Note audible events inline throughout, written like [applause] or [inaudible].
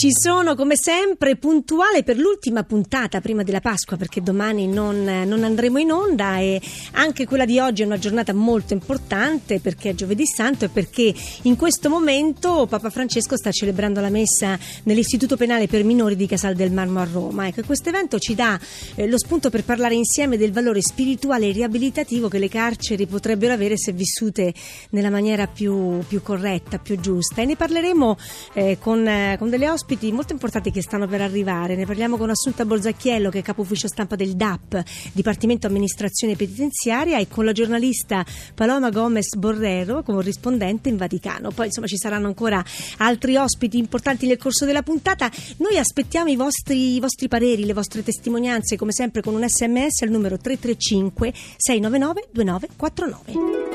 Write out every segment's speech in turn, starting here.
Ci sono come sempre puntuale per l'ultima puntata prima della Pasqua perché domani non, non andremo in onda e anche quella di oggi è una giornata molto importante perché è giovedì santo e perché in questo momento Papa Francesco sta celebrando la messa nell'Istituto Penale per Minori di Casal del Marmo a Roma. Ecco, questo evento ci dà eh, lo spunto per parlare insieme del valore spirituale e riabilitativo che le carceri potrebbero avere se vissute nella maniera più, più corretta, più giusta e ne parleremo eh, con, eh, con delle ospiti molto importanti che stanno per arrivare. Ne parliamo con Assunta Bolzacchiello, che è capo ufficio stampa del DAP, Dipartimento Amministrazione Penitenziaria, e con la giornalista Paloma Gomez Borrero, corrispondente in Vaticano. Poi insomma ci saranno ancora altri ospiti importanti nel corso della puntata. Noi aspettiamo i vostri, i vostri pareri, le vostre testimonianze, come sempre con un sms al numero 335 699 2949.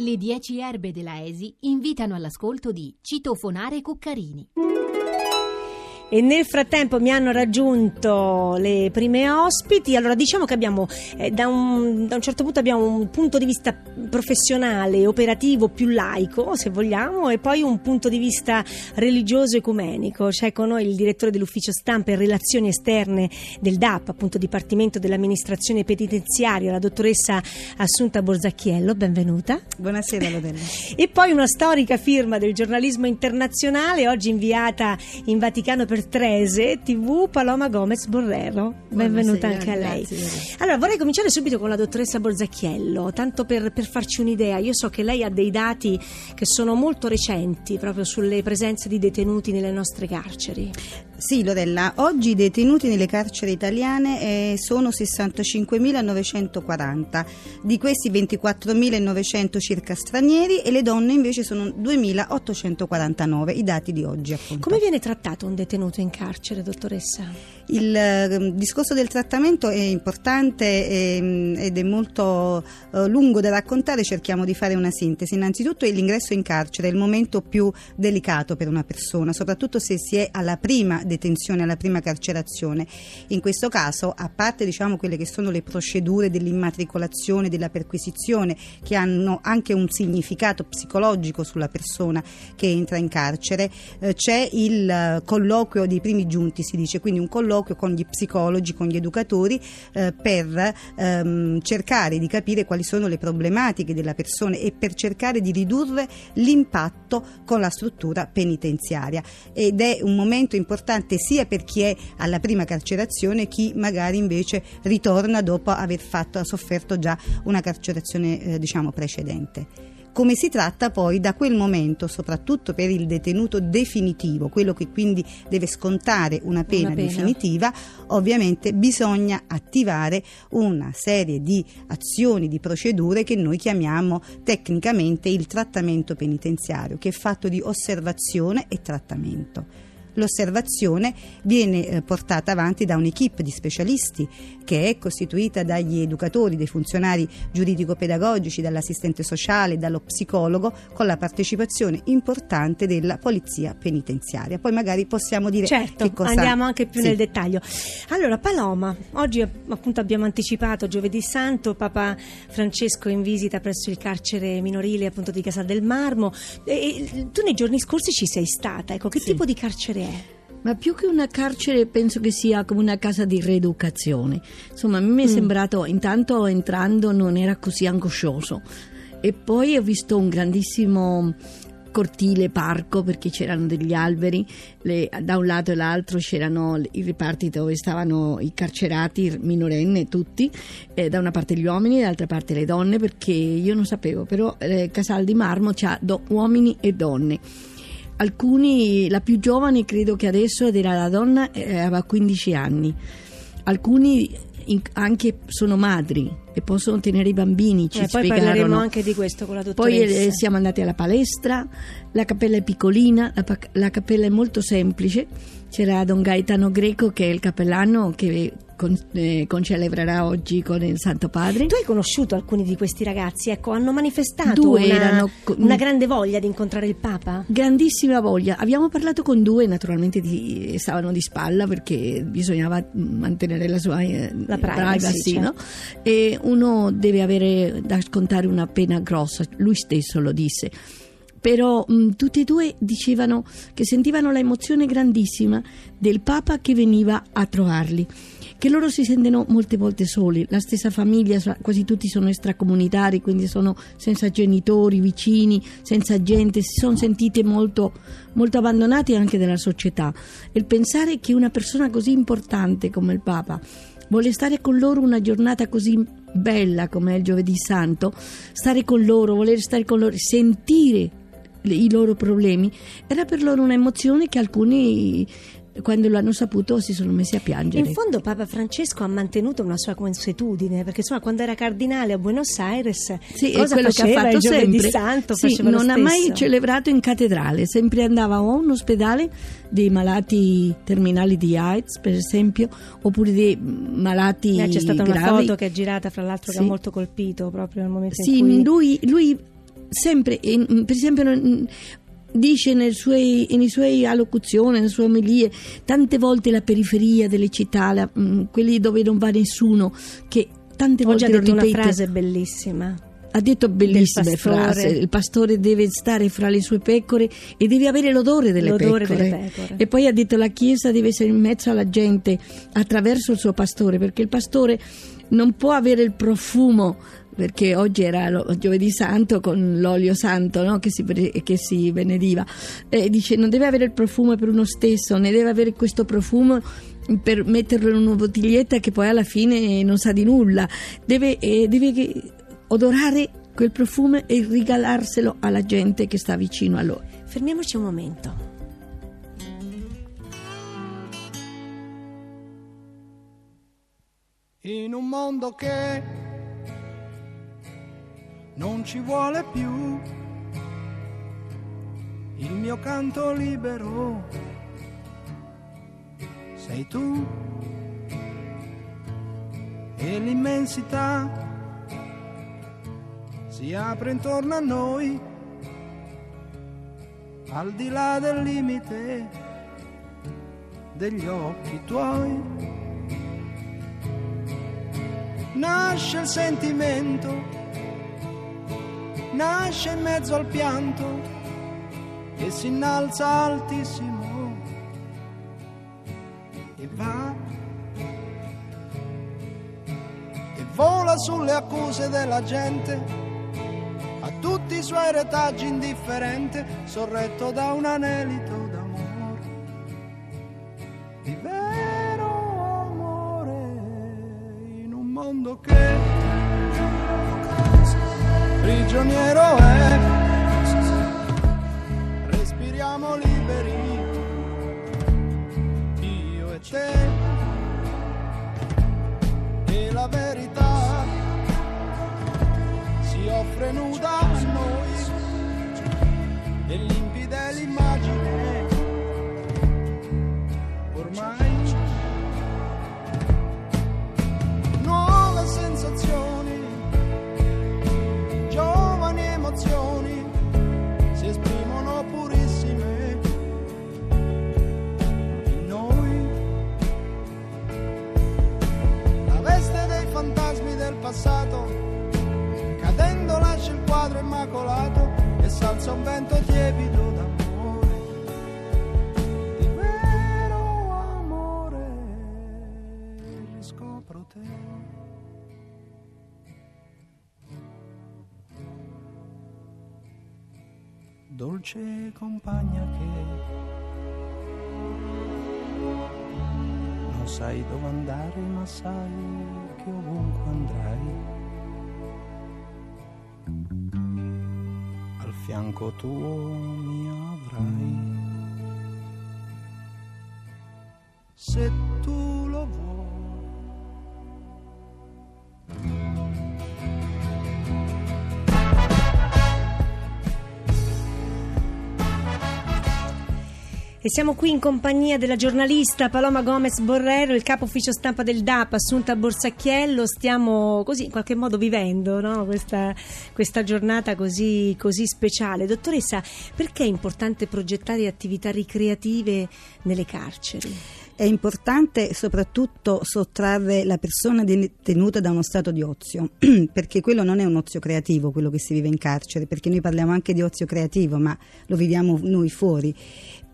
Le 10 erbe della Esi invitano all'ascolto di Citofonare Cuccarini. E nel frattempo mi hanno raggiunto le prime ospiti. Allora, diciamo che abbiamo, eh, da, un, da un certo punto abbiamo un punto di vista professionale, operativo, più laico, se vogliamo, e poi un punto di vista religioso ecumenico. C'è con noi il direttore dell'ufficio stampa e relazioni esterne del DAP, appunto Dipartimento dell'Amministrazione Penitenziaria, la dottoressa Assunta Borzacchiello. Benvenuta. Buonasera Lorella. [laughs] E poi una storica firma del giornalismo internazionale, oggi inviata in Vaticano per Trese TV, Paloma Gomez Borrero. Benvenuta anche a lei. grazie. Allora, vorrei cominciare subito con la dottoressa Borzacchiello, tanto per, per farci un'idea. Io so che lei ha dei dati che sono molto recenti proprio sulle presenze di detenuti nelle nostre carceri. Sì Lorella, oggi i detenuti nelle carceri italiane eh, sono 65.940, di questi 24.900 circa stranieri e le donne invece sono 2.849, i dati di oggi appunto. Come viene trattato un detenuto in carcere, dottoressa? Il eh, discorso del trattamento è importante ehm, ed è molto eh, lungo da raccontare, cerchiamo di fare una sintesi. Innanzitutto l'ingresso in carcere è il momento più delicato per una persona, soprattutto se si è alla prima detenzione, alla prima carcerazione. In questo caso, a parte diciamo, quelle che sono le procedure dell'immatricolazione, della perquisizione, che hanno anche un significato psicologico sulla persona che entra in carcere, eh, c'è il eh, colloquio dei primi giunti, si dice, quindi un colloquio con gli psicologi, con gli educatori eh, per ehm, cercare di capire quali sono le problematiche della persona e per cercare di ridurre l'impatto con la struttura penitenziaria. Ed è un momento importante sia per chi è alla prima carcerazione chi magari invece ritorna dopo aver fatto, sofferto già una carcerazione eh, diciamo precedente come si tratta poi da quel momento, soprattutto per il detenuto definitivo, quello che quindi deve scontare una pena, Una pena. definitiva, ovviamente bisogna attivare una serie di azioni, di procedure che noi chiamiamo tecnicamente il trattamento penitenziario, che è fatto di osservazione e trattamento. L'osservazione viene eh, portata avanti da un'equipe di specialisti che è costituita dagli educatori, dai funzionari giuridico-pedagogici, dall'assistente sociale, dallo psicologo, con la partecipazione importante della polizia penitenziaria. Poi magari possiamo dire Certo, che cosa... andiamo anche più Sì. nel dettaglio. Allora, Paloma, oggi appunto abbiamo anticipato giovedì santo, Papa Francesco in visita presso il carcere minorile appunto di Casal del Marmo. E tu nei giorni scorsi ci sei stata, ecco, che Sì. tipo di carcere è? Ma più che una carcere penso che sia come una casa di rieducazione. Insomma, a me è sembrato, intanto entrando non era così angoscioso. E poi ho visto un grandissimo cortile parco perché c'erano degli alberi, le- da un lato e l'altro c'erano i reparti dove stavano i carcerati, i minorenni, tutti, eh, da una parte gli uomini e dall'altra parte le donne perché io non sapevo, però eh, Casal di Marmo c'ha do- uomini e donne. Alcuni, la più giovane credo che adesso era la donna, eh, aveva 15 anni. Alcuni anche sono madri e possono tenere i bambini, ci Eh, poi spiegarono. parleremo anche di questo con la Poi dottoressa. eh, siamo andati alla palestra, la cappella è piccolina, la, la cappella è molto semplice. C'era Don Gaetano Greco che è il cappellano che con- eh, concelebrerà oggi con il Santo Padre. Tu hai conosciuto alcuni di questi ragazzi, ecco, hanno manifestato Due una, erano una grande voglia di incontrare il Papa? Grandissima voglia. Abbiamo parlato con due, naturalmente di- stavano di spalla perché bisognava mm, mantenere la sua eh, La privacy, certo. no? E uno deve avere da scontare una pena grossa, lui stesso lo disse. Però mh, tutti e due dicevano che sentivano l'emozione grandissima del Papa che veniva a trovarli che loro si sentono molte volte soli, la stessa famiglia, quasi tutti sono extracomunitari, quindi sono senza genitori, vicini, senza gente, si sono sentiti molto, molto abbandonati anche dalla società. E il pensare che una persona così importante come il Papa vuole stare con loro una giornata così bella come è il giovedì santo, stare con loro, voler stare con loro, sentire i loro problemi, era per loro un'emozione che alcuni quando lo hanno saputo si sono messi a piangere. In fondo Papa Francesco ha mantenuto una sua consuetudine, perché insomma quando era cardinale a Buenos Aires, Sì, cosa quello che ha faceva fatto sempre. santo? Sì, faceva non ha mai celebrato in cattedrale, sempre andava o a un ospedale dei malati terminali di AIDS, per esempio, oppure dei malati Eh, C'è stata una gravi. foto che è girata fra l'altro che Sì. ha molto colpito proprio nel momento Sì, in cui... lui, lui sempre, in- per esempio, dice nei suoi, nei suoi allocuzioni, nelle sue omelie, tante volte la periferia delle città, la- mm, quelli dove non va nessuno, che tante Oggi volte ha detto una ripete. frase bellissima. Ha detto bellissime frasi. Il pastore deve stare fra le sue pecore e deve avere l'odore delle L'odore pecore. delle pecore. E poi ha detto la Chiesa deve essere in mezzo alla gente attraverso il suo pastore, perché il pastore non può avere il profumo perché oggi era lo- giovedì santo con l'olio santo no? che, si, che si benediva e dice non deve avere il profumo per uno stesso ne deve avere questo profumo per metterlo in una bottiglietta che poi alla fine non sa di nulla deve, eh, deve odorare quel profumo e regalarselo alla gente che sta vicino a lui Fermiamoci un momento. in un mondo che non ci vuole più. Il mio canto libero. Sei tu. E l'immensità. Si apre intorno a noi. Al di là del limite degli occhi tuoi. Nasce il sentimento, nasce in mezzo al pianto e si innalza altissimo e va e vola sulle accuse della gente a tutti i suoi retaggi indifferente sorretto da un anelito d'amore di vero amore in un mondo che prigioniero è. Respiriamo liberi. Io e te. E la verità si offre nuda dolce compagna che non sai dove andare ma sai che ovunque andrai. Al fianco tuo mi avrai. Se E siamo qui in compagnia della giornalista Paloma Gomez Borrero, il capo ufficio stampa del DAP, Assunta Borsacchiello. Stiamo così in qualche modo vivendo no? questa, questa, giornata così, così speciale. Dottoressa, perché è importante progettare attività ricreative nelle carceri? È importante soprattutto sottrarre la persona detenuta da uno stato di ozio, [clears throat] perché quello non è un ozio creativo, quello che si vive in carcere, perché noi parliamo anche di ozio creativo, ma lo viviamo noi fuori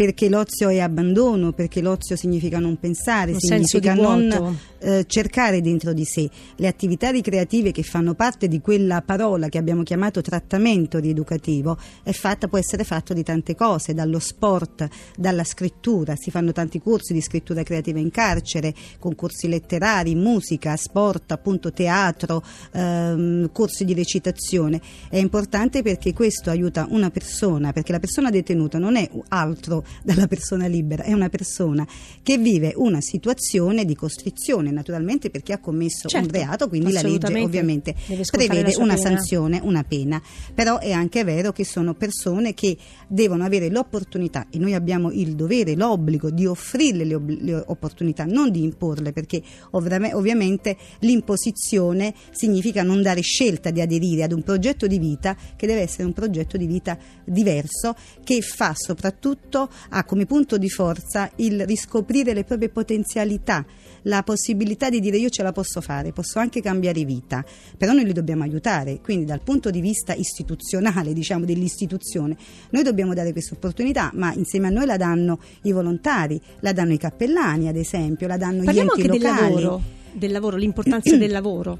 perché l'ozio è abbandono, perché l'ozio significa non pensare, Un significa non eh, cercare dentro di sé. Le attività ricreative che fanno parte di quella parola che abbiamo chiamato trattamento rieducativo è fatta, può essere fatto di tante cose, dallo sport, dalla scrittura, si fanno tanti corsi di scrittura creativa in carcere, concorsi letterari, musica, sport, appunto teatro, ehm, corsi di recitazione. È importante perché questo aiuta una persona, perché la persona detenuta non è altro dalla persona libera, è una persona che vive una situazione di costrizione, naturalmente perché ha commesso certo, un reato, quindi la legge ovviamente prevede una pena. sanzione, una pena. Però è anche vero che sono persone che devono avere l'opportunità e noi abbiamo il dovere, l'obbligo di offrirle le, ob- le opportunità, non di imporle, perché ovra- ovviamente l'imposizione significa non dare scelta di aderire ad un progetto di vita che deve essere un progetto di vita diverso che fa soprattutto ha come punto di forza il riscoprire le proprie potenzialità, la possibilità di dire io ce la posso fare, posso anche cambiare vita, però noi li dobbiamo aiutare, quindi dal punto di vista istituzionale, diciamo dell'istituzione, noi dobbiamo dare questa opportunità, ma insieme a noi la danno i volontari, la danno i cappellani ad esempio, la danno Parliamo gli enti locali. Del lavoro, del lavoro, l'importanza del lavoro.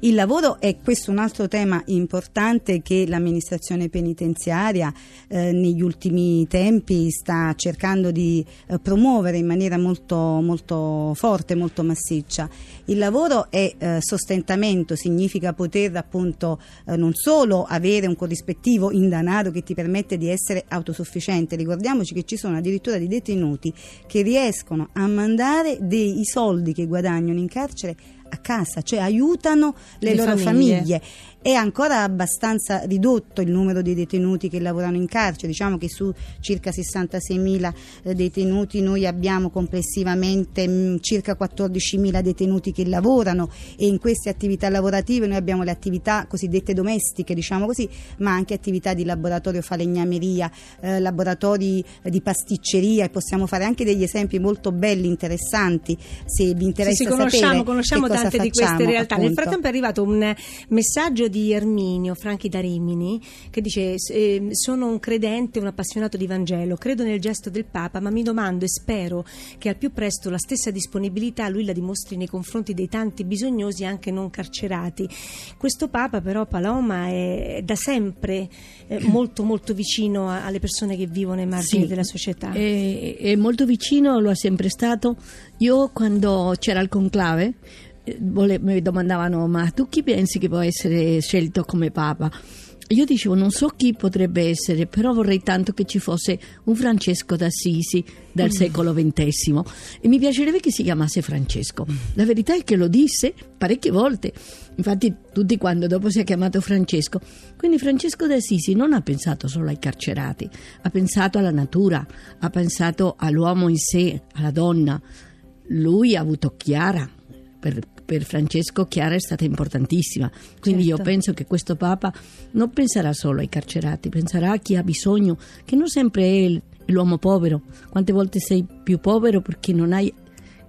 Il lavoro è questo un altro tema importante che l'amministrazione penitenziaria eh, negli ultimi tempi sta cercando di eh, promuovere in maniera molto, molto forte, molto massiccia. Il lavoro è eh, sostentamento, significa poter appunto eh, non solo avere un corrispettivo in denaro che ti permette di essere autosufficiente, ricordiamoci che ci sono addirittura dei detenuti che riescono a mandare dei soldi che guadagnano in carcere a casa, cioè aiutano le, Le loro famiglie. famiglie. È ancora abbastanza ridotto il numero di detenuti che lavorano in carcere, diciamo che su circa 66.000 eh, detenuti noi abbiamo complessivamente mh, circa 14.000 detenuti che lavorano e in queste attività lavorative noi abbiamo le attività cosiddette domestiche, diciamo così, ma anche attività di laboratorio falegnameria, eh, laboratori eh, di pasticceria e possiamo fare anche degli esempi molto belli, interessanti, se vi interessa Sì, sì, conosciamo, conosciamo tante di queste facciamo, realtà. Nel appunto. frattempo è arrivato un messaggio di Erminio Franchi da Rimini che dice: eh, Sono un credente, un appassionato di Vangelo, credo nel gesto del Papa, ma mi domando e spero che al più presto la stessa disponibilità lui la dimostri nei confronti dei tanti bisognosi anche non carcerati. Questo Papa, però, Paloma è da sempre eh, [clears throat] molto, molto vicino a- alle persone che vivono ai margini Sì, della società. È, è molto vicino, lo è sempre stato. Io quando c'era il conclave vole- mi domandavano ma tu chi pensi che può essere scelto come Papa? Io dicevo non so chi potrebbe essere, però vorrei tanto che ci fosse un Francesco d'Assisi del secolo XX e mi piacerebbe che si chiamasse Francesco. La verità è che lo disse parecchie volte, infatti tutti quando dopo si è chiamato Francesco. Quindi Francesco d'Assisi non ha pensato solo ai carcerati, ha pensato alla natura, ha pensato all'uomo in sé, alla donna. Lui ha avuto Chiara, per, per Francesco Chiara è stata importantissima, quindi Certo. io penso che questo Papa non penserà solo ai carcerati, penserà a chi ha bisogno, che non sempre è l'uomo povero, quante volte sei più povero perché non hai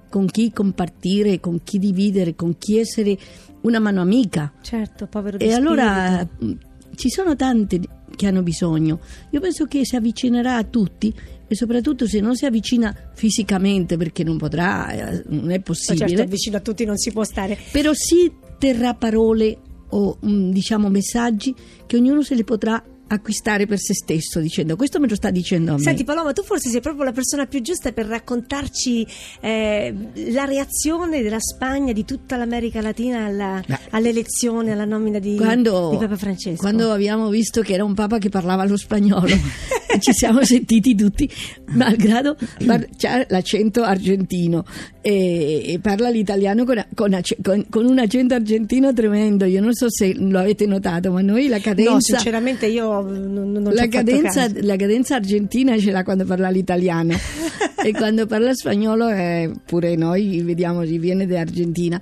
con chi compartire, con chi dividere, con chi essere una mano amica. Certo, povero di E allora spirito. mh, ci sono tanti che hanno bisogno. Io penso che si avvicinerà a tutti e soprattutto se non si avvicina fisicamente perché non potrà, eh, non è Ma possibile, certo, vicino a tutti non si può stare. però si terrà parole o mh, diciamo messaggi che ognuno se li potrà acquistare per se stesso, dicendo questo me lo sta dicendo a me. Senti Paloma, tu forse sei proprio la persona più giusta per raccontarci eh, la reazione della Spagna, di tutta l'America Latina alla, all'elezione, alla nomina di, quando, di Papa Francesco. quando abbiamo visto che era un papa che parlava lo spagnolo [laughs] ci siamo sentiti tutti, malgrado par- c'ha l'accento argentino e, e parla l'italiano con, con con- con un accento argentino tremendo. Io non so se lo avete notato, ma noi la cadenza. No, sinceramente io non, non ci La cadenza, la cadenza argentina ce l'ha quando parla l'italiano. [laughs] E quando parla spagnolo eh, pure noi vediamo si viene da Argentina.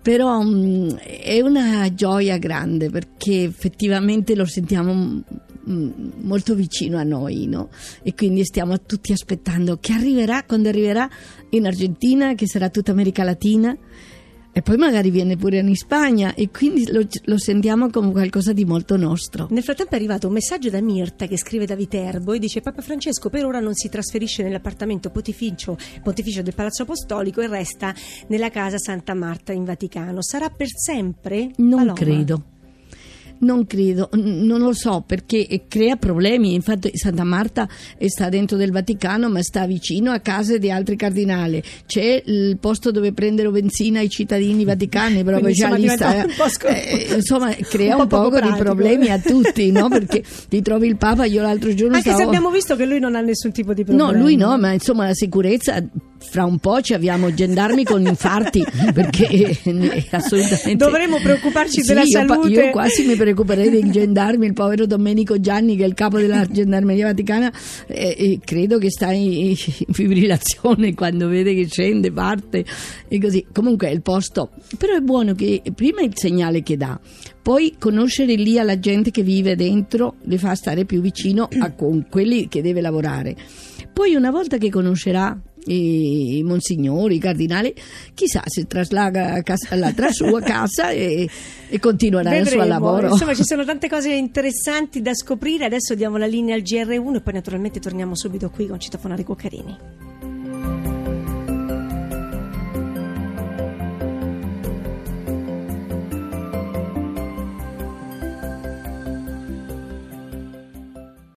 Però mm, è una gioia grande perché effettivamente lo sentiamo mm, molto vicino a noi no? e quindi stiamo tutti aspettando che arriverà quando arriverà in Argentina che sarà tutta America Latina e poi magari viene pure in Spagna e quindi lo, lo sentiamo come qualcosa di molto nostro Nel frattempo è arrivato un messaggio da Mirta che scrive da Viterbo e dice Papa Francesco per ora non si trasferisce nell'appartamento pontificio, pontificio del Palazzo Apostolico e resta nella casa Santa Marta in Vaticano. Sarà per sempre? Non Paloma? credo. Non credo, non lo so perché eh, crea problemi. Infatti, Santa Marta eh, sta dentro del Vaticano, ma sta vicino a case di altri cardinali. C'è il posto dove prendere benzina i cittadini vaticani, proprio già insomma, lì sta. un po' eh, insomma, [laughs] crea un un, po' poco poco di pratico. problemi a [laughs] tutti, no? Perché ti trovi il Papa. Io l'altro giorno Anche se stavo. abbiamo visto che lui non ha nessun tipo di problema. No, lui no, ma insomma la sicurezza fra un po' ci abbiamo gendarmi con infarti perché è assolutamente Dovremmo preoccuparci Sì, della io, pa- salute. io quasi mi preoccuperei dei gendarmi, il povero Domenico Gianni che è il capo della gendarmeria vaticana eh, e credo che sta in, in fibrillazione quando vede che scende, parte e così. Comunque è il posto, però è buono che prima il segnale che dà, poi conoscere lì alla gente che vive dentro le fa stare più vicino a con quelli che deve lavorare. Poi una volta che conoscerà i monsignori, i cardinali, chissà se traslaga alla sua [laughs] casa e, e continuerà il suo Vedremo. lavoro. Insomma, ci sono [laughs] tante cose interessanti da scoprire. Adesso diamo la linea al GR1 e poi naturalmente torniamo subito qui con Citofonare Cuccarini.